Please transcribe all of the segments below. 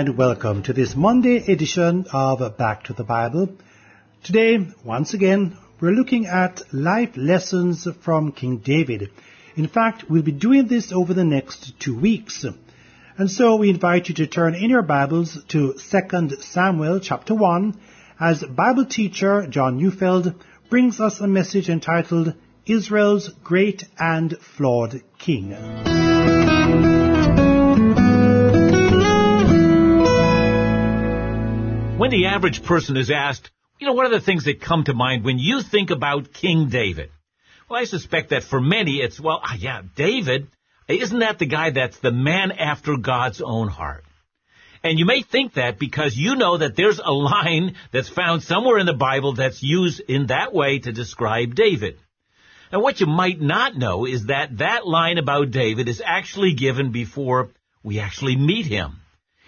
and welcome to this Monday edition of Back to the Bible. Today, once again, we're looking at life lessons from King David. In fact, we'll be doing this over the next two weeks. And so we invite you to turn in your Bibles to 2 Samuel chapter 1 as Bible teacher John Neufeld brings us a message entitled Israel's Great and Flawed King. When the average person is asked, you know, what are the things that come to mind when you think about King David? Well, I suspect that for many it's, well, ah, yeah, David, isn't that the guy that's the man after God's own heart? And you may think that because you know that there's a line that's found somewhere in the Bible that's used in that way to describe David. And what you might not know is that that line about David is actually given before we actually meet him.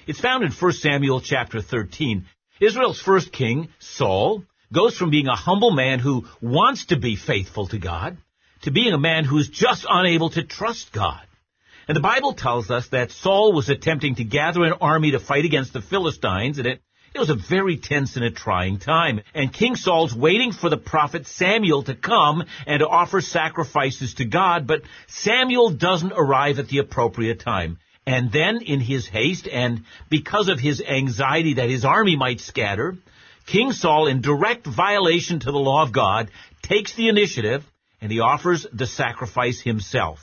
It's found in 1 Samuel chapter 13. Israel's first king, Saul, goes from being a humble man who wants to be faithful to God to being a man who's just unable to trust God. And the Bible tells us that Saul was attempting to gather an army to fight against the Philistines, and it, it was a very tense and a trying time. And King Saul's waiting for the prophet Samuel to come and to offer sacrifices to God, but Samuel doesn't arrive at the appropriate time. And then in his haste and because of his anxiety that his army might scatter, King Saul, in direct violation to the law of God, takes the initiative and he offers the sacrifice himself.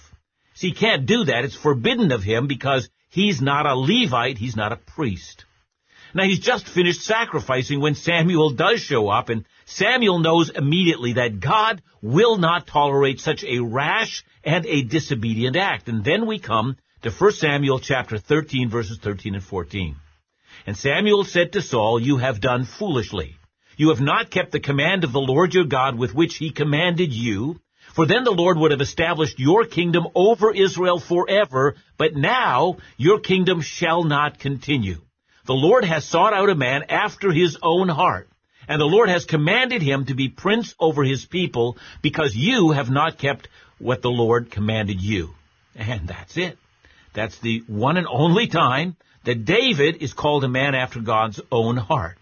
See, he can't do that. It's forbidden of him because he's not a Levite. He's not a priest. Now he's just finished sacrificing when Samuel does show up and Samuel knows immediately that God will not tolerate such a rash and a disobedient act. And then we come to 1 Samuel chapter 13 verses 13 and 14. And Samuel said to Saul, You have done foolishly. You have not kept the command of the Lord your God with which he commanded you, for then the Lord would have established your kingdom over Israel forever, but now your kingdom shall not continue. The Lord has sought out a man after his own heart, and the Lord has commanded him to be prince over his people, because you have not kept what the Lord commanded you. And that's it. That's the one and only time that David is called a man after God's own heart.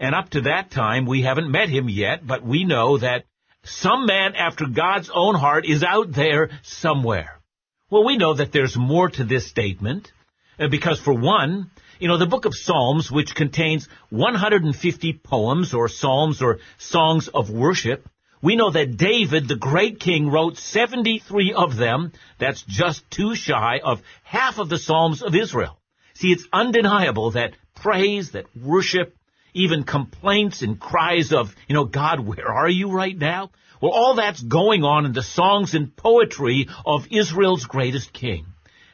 And up to that time, we haven't met him yet, but we know that some man after God's own heart is out there somewhere. Well, we know that there's more to this statement, uh, because for one, you know, the book of Psalms, which contains 150 poems or psalms or songs of worship, we know that David, the great king, wrote 73 of them. That's just two shy of half of the Psalms of Israel. See, it's undeniable that praise, that worship, even complaints and cries of, you know, God, where are you right now? Well, all that's going on in the songs and poetry of Israel's greatest king.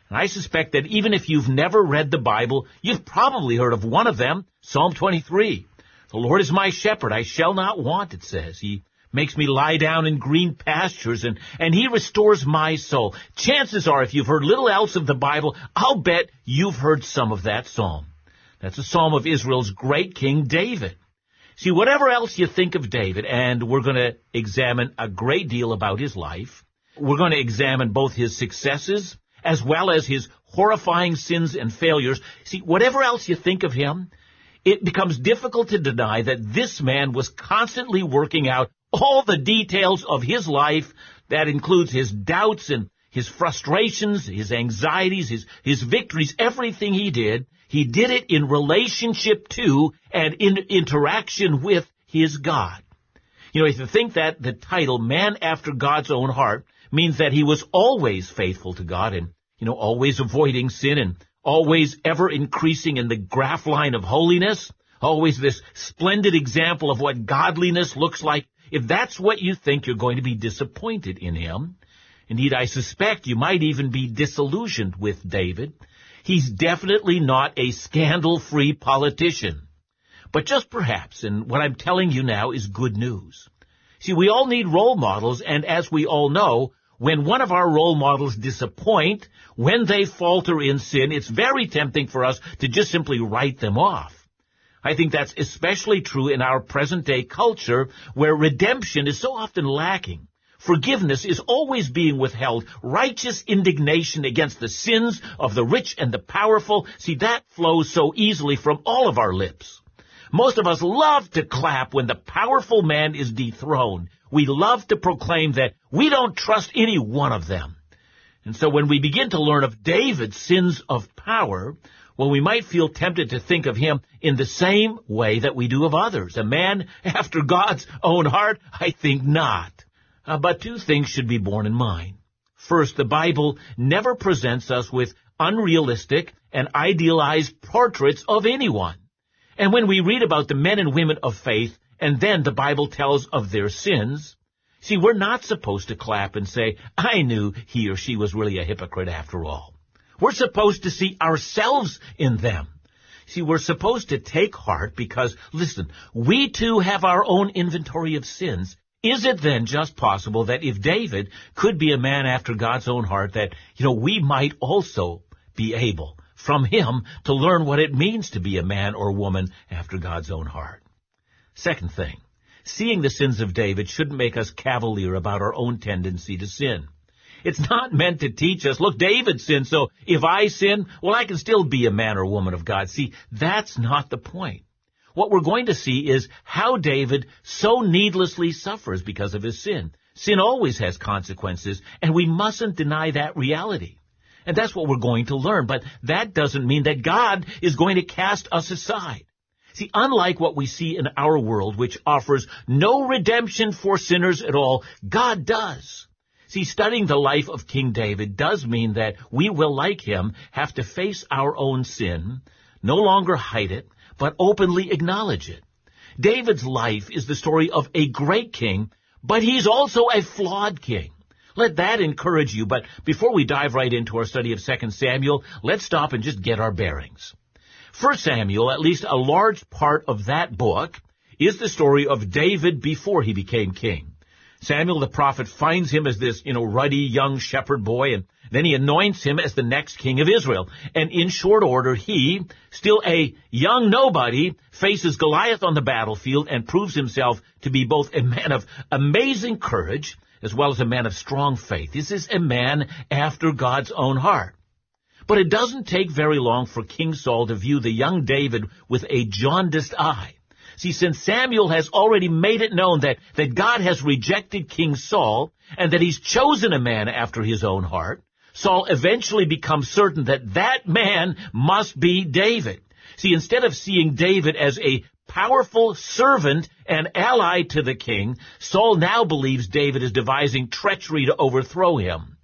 And I suspect that even if you've never read the Bible, you've probably heard of one of them, Psalm 23. The Lord is my shepherd, I shall not want, it says. He makes me lie down in green pastures, and, and he restores my soul. Chances are, if you've heard little else of the Bible, I'll bet you've heard some of that psalm. That's a psalm of Israel's great king David. See, whatever else you think of David, and we're going to examine a great deal about his life, we're going to examine both his successes as well as his horrifying sins and failures. See, whatever else you think of him, it becomes difficult to deny that this man was constantly working out all the details of his life that includes his doubts and his frustrations, his anxieties, his, his victories, everything he did, he did it in relationship to and in interaction with his God. You know, if you think that the title, Man After God's Own Heart, means that he was always faithful to God and, you know, always avoiding sin and always ever increasing in the graph line of holiness, always this splendid example of what godliness looks like, if that's what you think, you're going to be disappointed in him. Indeed, I suspect you might even be disillusioned with David. He's definitely not a scandal-free politician. But just perhaps, and what I'm telling you now is good news. See, we all need role models, and as we all know, when one of our role models disappoint, when they falter in sin, it's very tempting for us to just simply write them off. I think that's especially true in our present day culture where redemption is so often lacking. Forgiveness is always being withheld. Righteous indignation against the sins of the rich and the powerful. See, that flows so easily from all of our lips. Most of us love to clap when the powerful man is dethroned. We love to proclaim that we don't trust any one of them. And so when we begin to learn of David's sins of power, well, we might feel tempted to think of him in the same way that we do of others. A man after God's own heart? I think not. Uh, but two things should be borne in mind. First, the Bible never presents us with unrealistic and idealized portraits of anyone. And when we read about the men and women of faith, and then the Bible tells of their sins, see, we're not supposed to clap and say, I knew he or she was really a hypocrite after all. We're supposed to see ourselves in them. See, we're supposed to take heart because, listen, we too have our own inventory of sins. Is it then just possible that if David could be a man after God's own heart, that, you know, we might also be able from him to learn what it means to be a man or woman after God's own heart? Second thing, seeing the sins of David shouldn't make us cavalier about our own tendency to sin. It's not meant to teach us, look, David sinned, so if I sin, well, I can still be a man or woman of God. See, that's not the point. What we're going to see is how David so needlessly suffers because of his sin. Sin always has consequences, and we mustn't deny that reality. And that's what we're going to learn, but that doesn't mean that God is going to cast us aside. See, unlike what we see in our world, which offers no redemption for sinners at all, God does. See, studying the life of King David does mean that we will, like him, have to face our own sin, no longer hide it, but openly acknowledge it. David's life is the story of a great king, but he's also a flawed king. Let that encourage you, but before we dive right into our study of 2 Samuel, let's stop and just get our bearings. 1 Samuel, at least a large part of that book, is the story of David before he became king. Samuel the prophet finds him as this, you know, ruddy young shepherd boy, and then he anoints him as the next king of Israel. And in short order, he, still a young nobody, faces Goliath on the battlefield and proves himself to be both a man of amazing courage as well as a man of strong faith. This is a man after God's own heart. But it doesn't take very long for King Saul to view the young David with a jaundiced eye. See, since Samuel has already made it known that, that God has rejected King Saul and that he's chosen a man after his own heart, Saul eventually becomes certain that that man must be David. See, instead of seeing David as a powerful servant and ally to the king, Saul now believes David is devising treachery to overthrow him.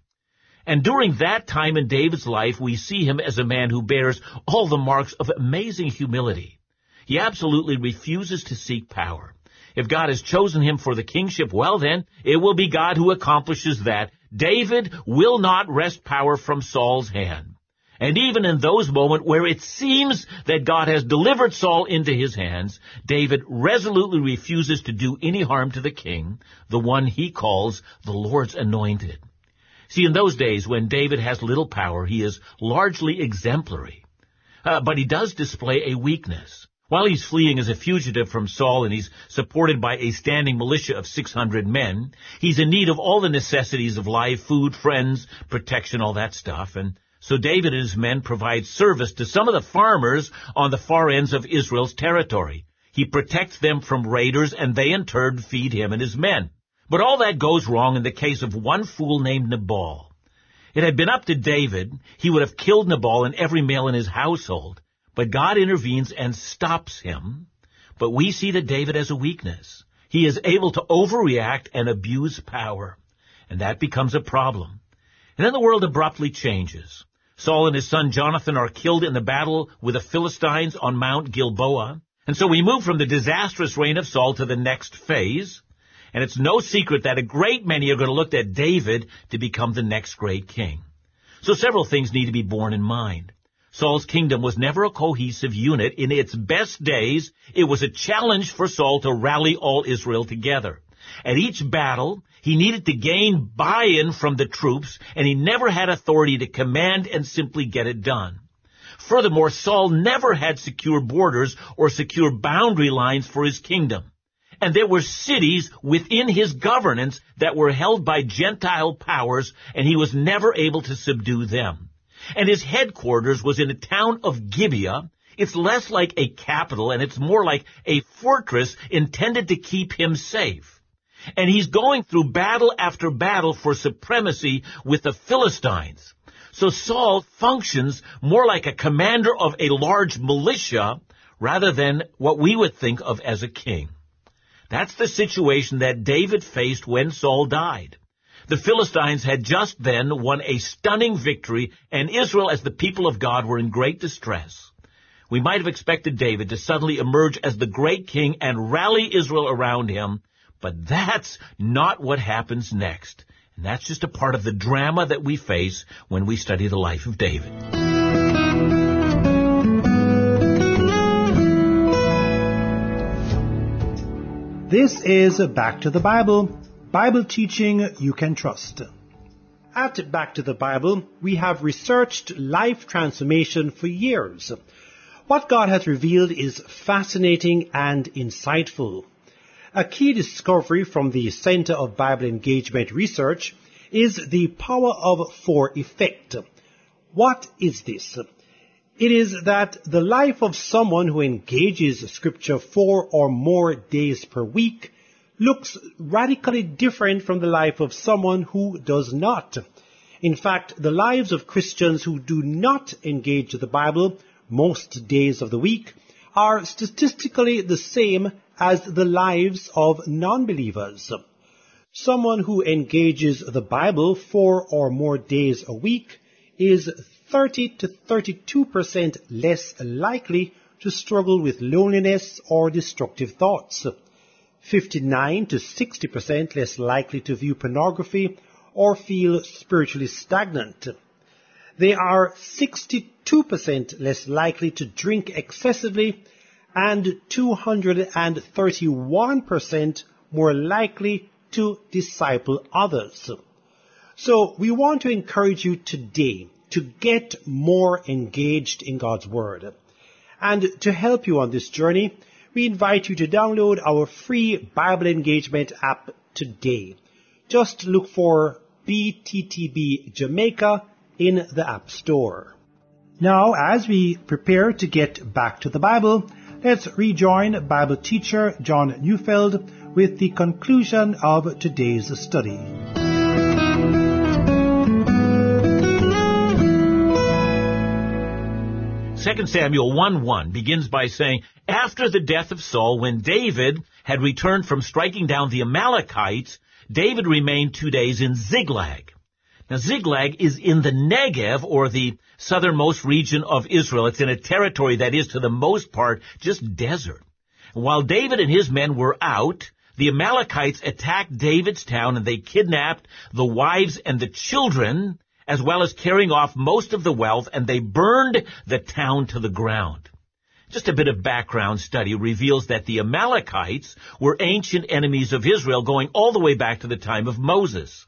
And during that time in David's life, we see him as a man who bears all the marks of amazing humility. He absolutely refuses to seek power. If God has chosen him for the kingship, well then, it will be God who accomplishes that. David will not wrest power from Saul's hand. And even in those moments where it seems that God has delivered Saul into his hands, David resolutely refuses to do any harm to the king, the one he calls the Lord's anointed. See, in those days when David has little power, he is largely exemplary. Uh, but he does display a weakness. While he's fleeing as a fugitive from Saul and he's supported by a standing militia of 600 men, he's in need of all the necessities of life, food, friends, protection, all that stuff. And so David and his men provide service to some of the farmers on the far ends of Israel's territory. He protects them from raiders and they in turn feed him and his men. But all that goes wrong in the case of one fool named Nabal. It had been up to David, he would have killed Nabal and every male in his household. But God intervenes and stops him. But we see that David has a weakness. He is able to overreact and abuse power. And that becomes a problem. And then the world abruptly changes. Saul and his son Jonathan are killed in the battle with the Philistines on Mount Gilboa. And so we move from the disastrous reign of Saul to the next phase. And it's no secret that a great many are going to look at David to become the next great king. So several things need to be borne in mind. Saul's kingdom was never a cohesive unit. In its best days, it was a challenge for Saul to rally all Israel together. At each battle, he needed to gain buy-in from the troops, and he never had authority to command and simply get it done. Furthermore, Saul never had secure borders or secure boundary lines for his kingdom. And there were cities within his governance that were held by Gentile powers, and he was never able to subdue them. And his headquarters was in the town of Gibeah. It's less like a capital, and it's more like a fortress intended to keep him safe. And he's going through battle after battle for supremacy with the Philistines. So Saul functions more like a commander of a large militia rather than what we would think of as a king. That's the situation that David faced when Saul died. The Philistines had just then won a stunning victory, and Israel as the people of God were in great distress. We might have expected David to suddenly emerge as the great king and rally Israel around him, but that's not what happens next. And that's just a part of the drama that we face when we study the life of David. This is Back to the Bible, Bible teaching you can trust. At Back to the Bible, we have researched life transformation for years. What God has revealed is fascinating and insightful. A key discovery from the Center of Bible Engagement Research is the power of four effect. What is this? It is that the life of someone who engages scripture four or more days per week looks radically different from the life of someone who does not. In fact, the lives of Christians who do not engage the Bible most days of the week are statistically the same as the lives of non-believers. Someone who engages the Bible four or more days a week is 30 to 32% less likely to struggle with loneliness or destructive thoughts. 59 to 60% less likely to view pornography or feel spiritually stagnant. They are 62% less likely to drink excessively and 231% more likely to disciple others. So we want to encourage you today to get more engaged in God's Word. And to help you on this journey, we invite you to download our free Bible Engagement app today. Just look for BTTB Jamaica in the App Store. Now, as we prepare to get back to the Bible, let's rejoin Bible teacher John Neufeld with the conclusion of today's study. 2 Samuel 1-1 begins by saying, After the death of Saul, when David had returned from striking down the Amalekites, David remained two days in Ziklag. Now Ziklag is in the Negev, or the southernmost region of Israel. It's in a territory that is, to the most part, just desert. While David and his men were out, the Amalekites attacked David's town and they kidnapped the wives and the children as well as carrying off most of the wealth, and they burned the town to the ground. Just a bit of background study reveals that the Amalekites were ancient enemies of Israel going all the way back to the time of Moses.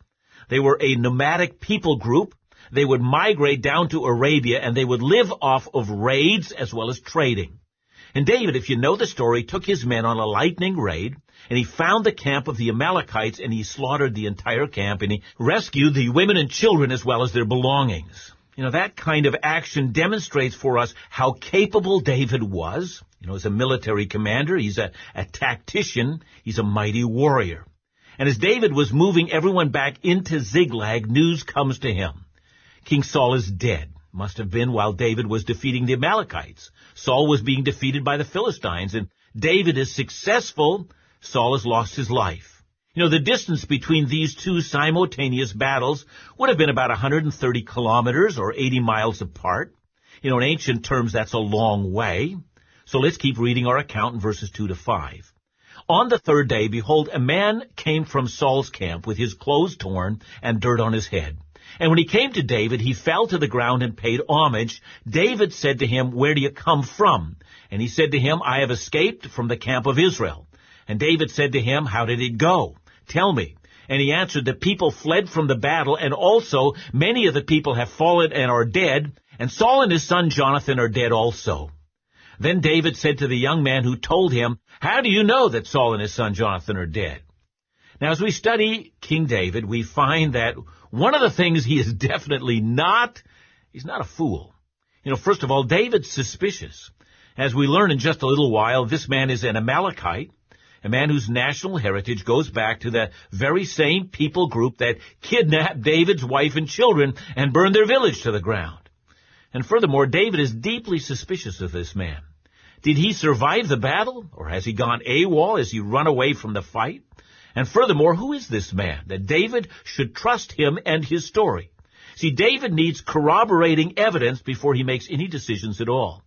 They were a nomadic people group. They would migrate down to Arabia and they would live off of raids as well as trading. And David, if you know the story, took his men on a lightning raid, and he found the camp of the Amalekites, and he slaughtered the entire camp, and he rescued the women and children as well as their belongings. You know, that kind of action demonstrates for us how capable David was. You know, as a military commander, he's a, a tactician, he's a mighty warrior. And as David was moving everyone back into Ziklag, news comes to him. King Saul is dead. Must have been while David was defeating the Amalekites. Saul was being defeated by the Philistines, and David is successful. Saul has lost his life. You know, the distance between these two simultaneous battles would have been about 130 kilometers or 80 miles apart. You know, in ancient terms, that's a long way. So let's keep reading our account in verses 2 to 5. On the third day, behold, a man came from Saul's camp with his clothes torn and dirt on his head. And when he came to David, he fell to the ground and paid homage. David said to him, Where do you come from? And he said to him, I have escaped from the camp of Israel. And David said to him, How did it go? Tell me. And he answered, The people fled from the battle, and also many of the people have fallen and are dead, and Saul and his son Jonathan are dead also. Then David said to the young man who told him, How do you know that Saul and his son Jonathan are dead? Now, as we study King David, we find that one of the things he is definitely not, he's not a fool. You know, first of all, David's suspicious. As we learn in just a little while, this man is an Amalekite, a man whose national heritage goes back to the very same people group that kidnapped David's wife and children and burned their village to the ground. And furthermore, David is deeply suspicious of this man. Did he survive the battle, or has he gone AWOL? Has he run away from the fight? And furthermore, who is this man that David should trust him and his story? See, David needs corroborating evidence before he makes any decisions at all.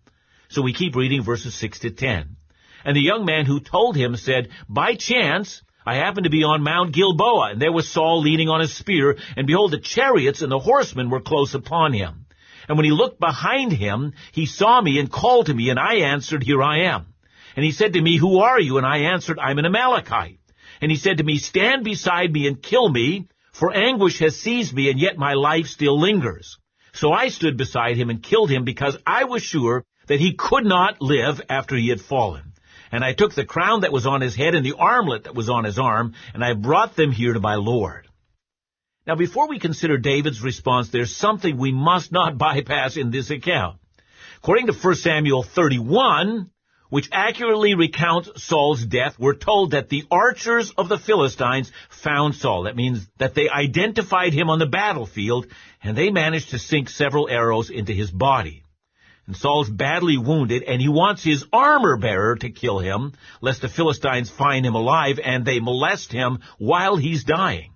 So we keep reading verses 6 to 10. And the young man who told him said, By chance, I happened to be on Mount Gilboa, and there was Saul leaning on his spear, and behold, the chariots and the horsemen were close upon him. And when he looked behind him, he saw me and called to me, and I answered, Here I am. And he said to me, Who are you? And I answered, I'm an Amalekite. And he said to me, Stand beside me and kill me, for anguish has seized me, and yet my life still lingers. So I stood beside him and killed him, because I was sure that he could not live after he had fallen. And I took the crown that was on his head and the armlet that was on his arm, and I brought them here to my Lord. Now, before we consider David's response, there's something we must not bypass in this account. According to 1 Samuel 31, which accurately recounts Saul's death, we're told that the archers of the Philistines found Saul. That means that they identified him on the battlefield, and they managed to sink several arrows into his body. And Saul's badly wounded, and he wants his armor bearer to kill him, lest the Philistines find him alive and they molest him while he's dying.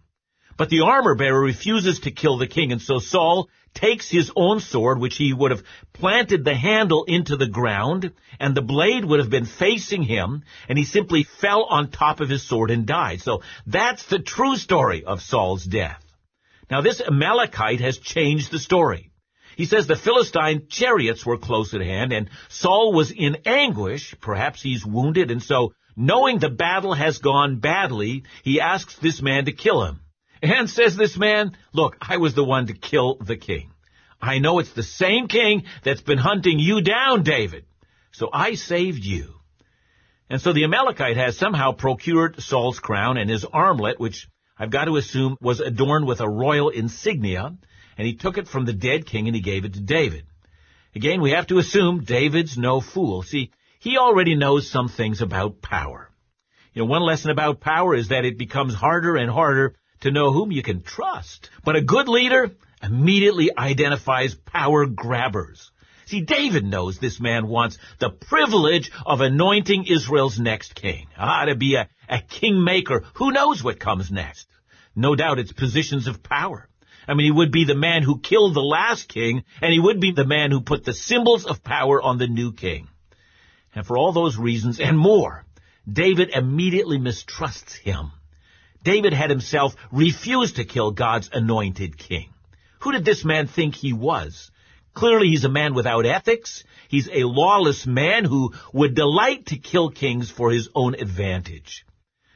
But the armor bearer refuses to kill the king, and so Saul takes his own sword, which he would have planted the handle into the ground, and the blade would have been facing him, and he simply fell on top of his sword and died. So that's the true story of Saul's death. Now this Amalekite has changed the story. He says the Philistine chariots were close at hand, and Saul was in anguish. Perhaps he's wounded, and so, knowing the battle has gone badly, he asks this man to kill him. And says this man, look, I was the one to kill the king. I know it's the same king that's been hunting you down, David. So I saved you. And so the Amalekite has somehow procured Saul's crown and his armlet, which I've got to assume was adorned with a royal insignia, and he took it from the dead king and he gave it to David. Again, we have to assume David's no fool. See, he already knows some things about power. You know, one lesson about power is that it becomes harder and harder to know whom you can trust. But a good leader immediately identifies power grabbers. See, David knows this man wants the privilege of anointing Israel's next king. Ah, to be a, a kingmaker. Who knows what comes next? No doubt it's positions of power. I mean, he would be the man who killed the last king, and he would be the man who put the symbols of power on the new king. And for all those reasons and more, David immediately mistrusts him. David had himself refused to kill God's anointed king. Who did this man think he was? Clearly he's a man without ethics. He's a lawless man who would delight to kill kings for his own advantage.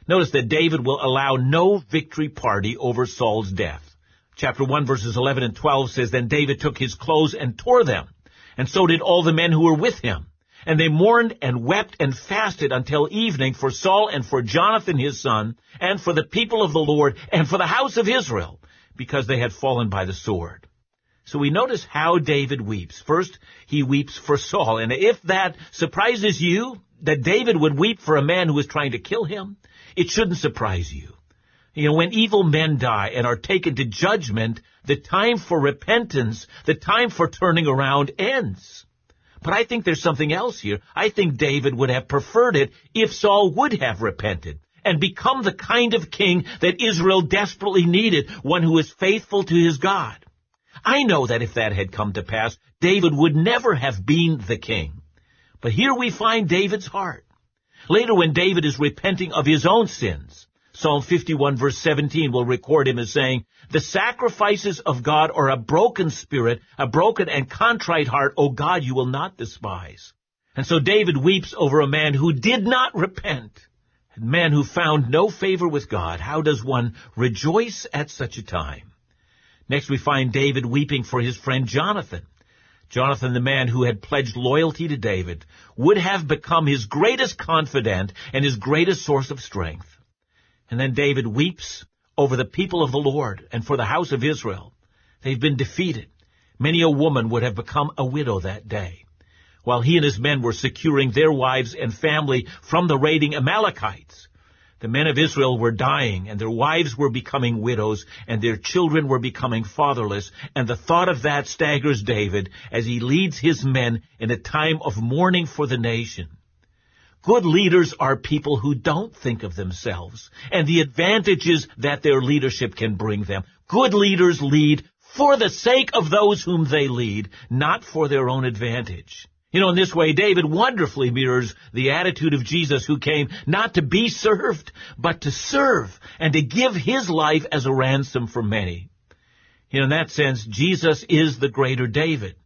Notice that David will allow no victory party over Saul's death. Chapter 1 verses 11 and 12 says, Then David took his clothes and tore them, and so did all the men who were with him. And they mourned and wept and fasted until evening for Saul and for Jonathan his son, and for the people of the Lord, and for the house of Israel, because they had fallen by the sword. So we notice how David weeps. First, he weeps for Saul. And if that surprises you, that David would weep for a man who was trying to kill him, it shouldn't surprise you. You know, when evil men die and are taken to judgment, the time for repentance, the time for turning around ends. But I think there's something else here. I think David would have preferred it if Saul would have repented and become the kind of king that Israel desperately needed, one who is faithful to his God. I know that if that had come to pass, David would never have been the king. But here we find David's heart. Later when David is repenting of his own sins, Psalm 51 verse 17 will record him as saying, The sacrifices of God are a broken spirit, a broken and contrite heart, O God, you will not despise. And so David weeps over a man who did not repent, a man who found no favor with God. How does one rejoice at such a time? Next we find David weeping for his friend Jonathan. Jonathan, the man who had pledged loyalty to David, would have become his greatest confidant and his greatest source of strength. And then David weeps over the people of the Lord and for the house of Israel. They've been defeated. Many a woman would have become a widow that day. While he and his men were securing their wives and family from the raiding Amalekites, the men of Israel were dying, and their wives were becoming widows, and their children were becoming fatherless, and the thought of that staggers David as he leads his men in a time of mourning for the nation. Good leaders are people who don't think of themselves and the advantages that their leadership can bring them. Good leaders lead for the sake of those whom they lead, not for their own advantage. You know, in this way, David wonderfully mirrors the attitude of Jesus who came not to be served, but to serve and to give his life as a ransom for many. You know, in that sense, Jesus is the greater David.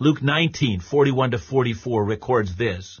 Luke 19, 41 to 44 records this.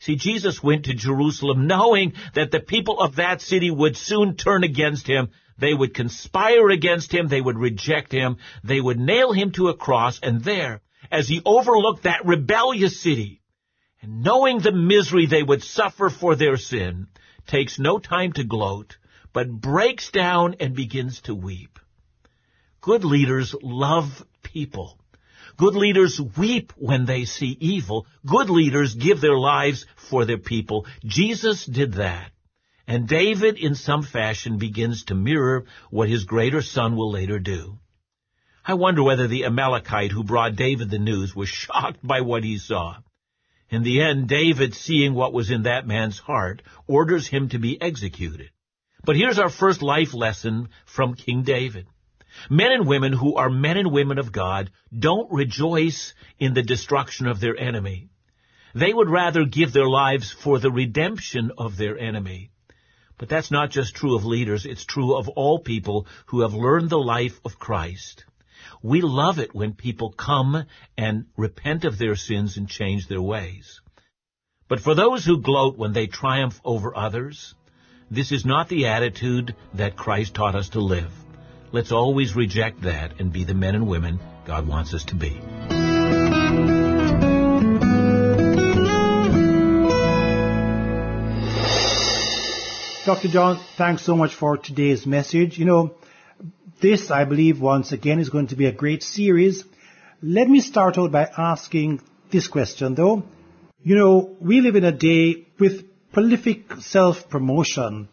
See, Jesus went to Jerusalem knowing that the people of that city would soon turn against him. They would conspire against him. They would reject him. They would nail him to a cross and there as he overlooked that rebellious city, and knowing the misery they would suffer for their sin, takes no time to gloat, but breaks down and begins to weep. Good leaders love people. Good leaders weep when they see evil. Good leaders give their lives for their people. Jesus did that. And David, in some fashion, begins to mirror what his greater son will later do. I wonder whether the Amalekite who brought David the news was shocked by what he saw. In the end, David, seeing what was in that man's heart, orders him to be executed. But here's our first life lesson from King David. Men and women who are men and women of God don't rejoice in the destruction of their enemy. They would rather give their lives for the redemption of their enemy. But that's not just true of leaders, it's true of all people who have learned the life of Christ. We love it when people come and repent of their sins and change their ways. But for those who gloat when they triumph over others, this is not the attitude that Christ taught us to live. Let's always reject that and be the men and women God wants us to be. Dr. John, thanks so much for today's message. You know, this, I believe, once again is going to be a great series. Let me start out by asking this question though. You know, we live in a day with prolific self-promotion,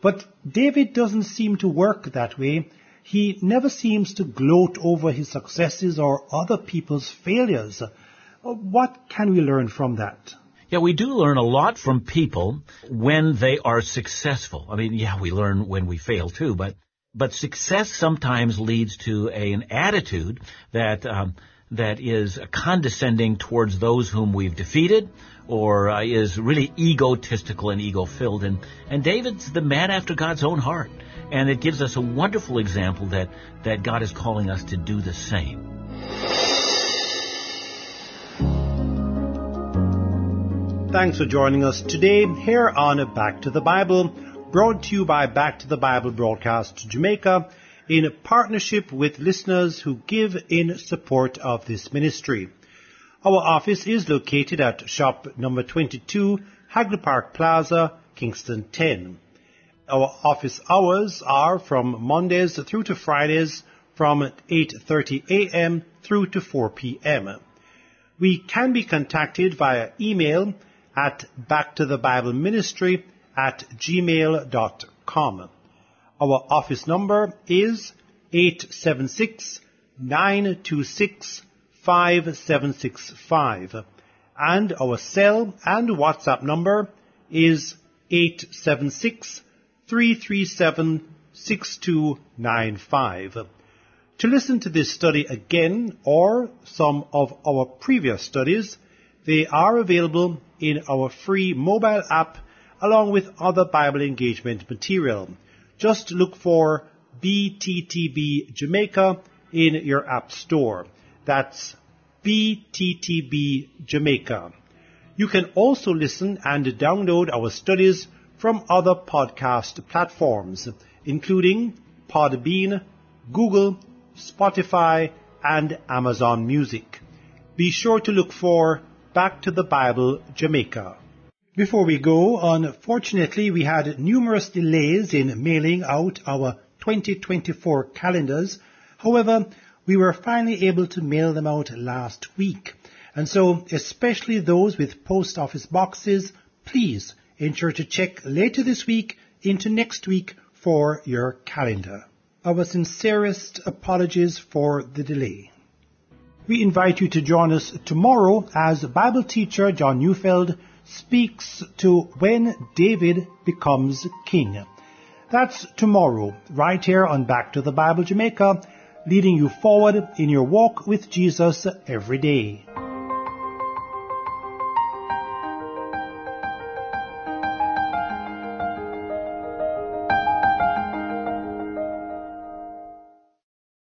but David doesn't seem to work that way. He never seems to gloat over his successes or other people's failures. What can we learn from that? Yeah, we do learn a lot from people when they are successful. I mean, yeah, we learn when we fail too, but but success sometimes leads to a, an attitude that um, that is condescending towards those whom we've defeated, or uh, is really egotistical and ego-filled. And and David's the man after God's own heart, and it gives us a wonderful example that that God is calling us to do the same. Thanks for joining us today here on Back to the Bible brought to you by Back to the Bible Broadcast Jamaica in partnership with listeners who give in support of this ministry. Our office is located at shop number 22, Hagley Park Plaza, Kingston 10. Our office hours are from Mondays through to Fridays from 8.30 a.m. through to 4 p.m. We can be contacted via email at backtothebibleministry at gmail.com. Our office number is 876-926-5765 and our cell and WhatsApp number is 876-337-6295. To listen to this study again or some of our previous studies, They are available in our free mobile app along with other Bible engagement material. Just look for BTTB Jamaica in your app store. That's BTTB Jamaica. You can also listen and download our studies from other podcast platforms, including Podbean, Google, Spotify, and Amazon Music. Be sure to look for Back to the Bible Jamaica. Before we go, unfortunately, we had numerous delays in mailing out our 2024 calendars. However, we were finally able to mail them out last week. And so, especially those with post office boxes, please ensure to check later this week into next week for your calendar. Our sincerest apologies for the delay. We invite you to join us tomorrow as Bible teacher John Neufeld speaks to when David becomes king. That's tomorrow, right here on Back to the Bible Jamaica, leading you forward in your walk with Jesus every day.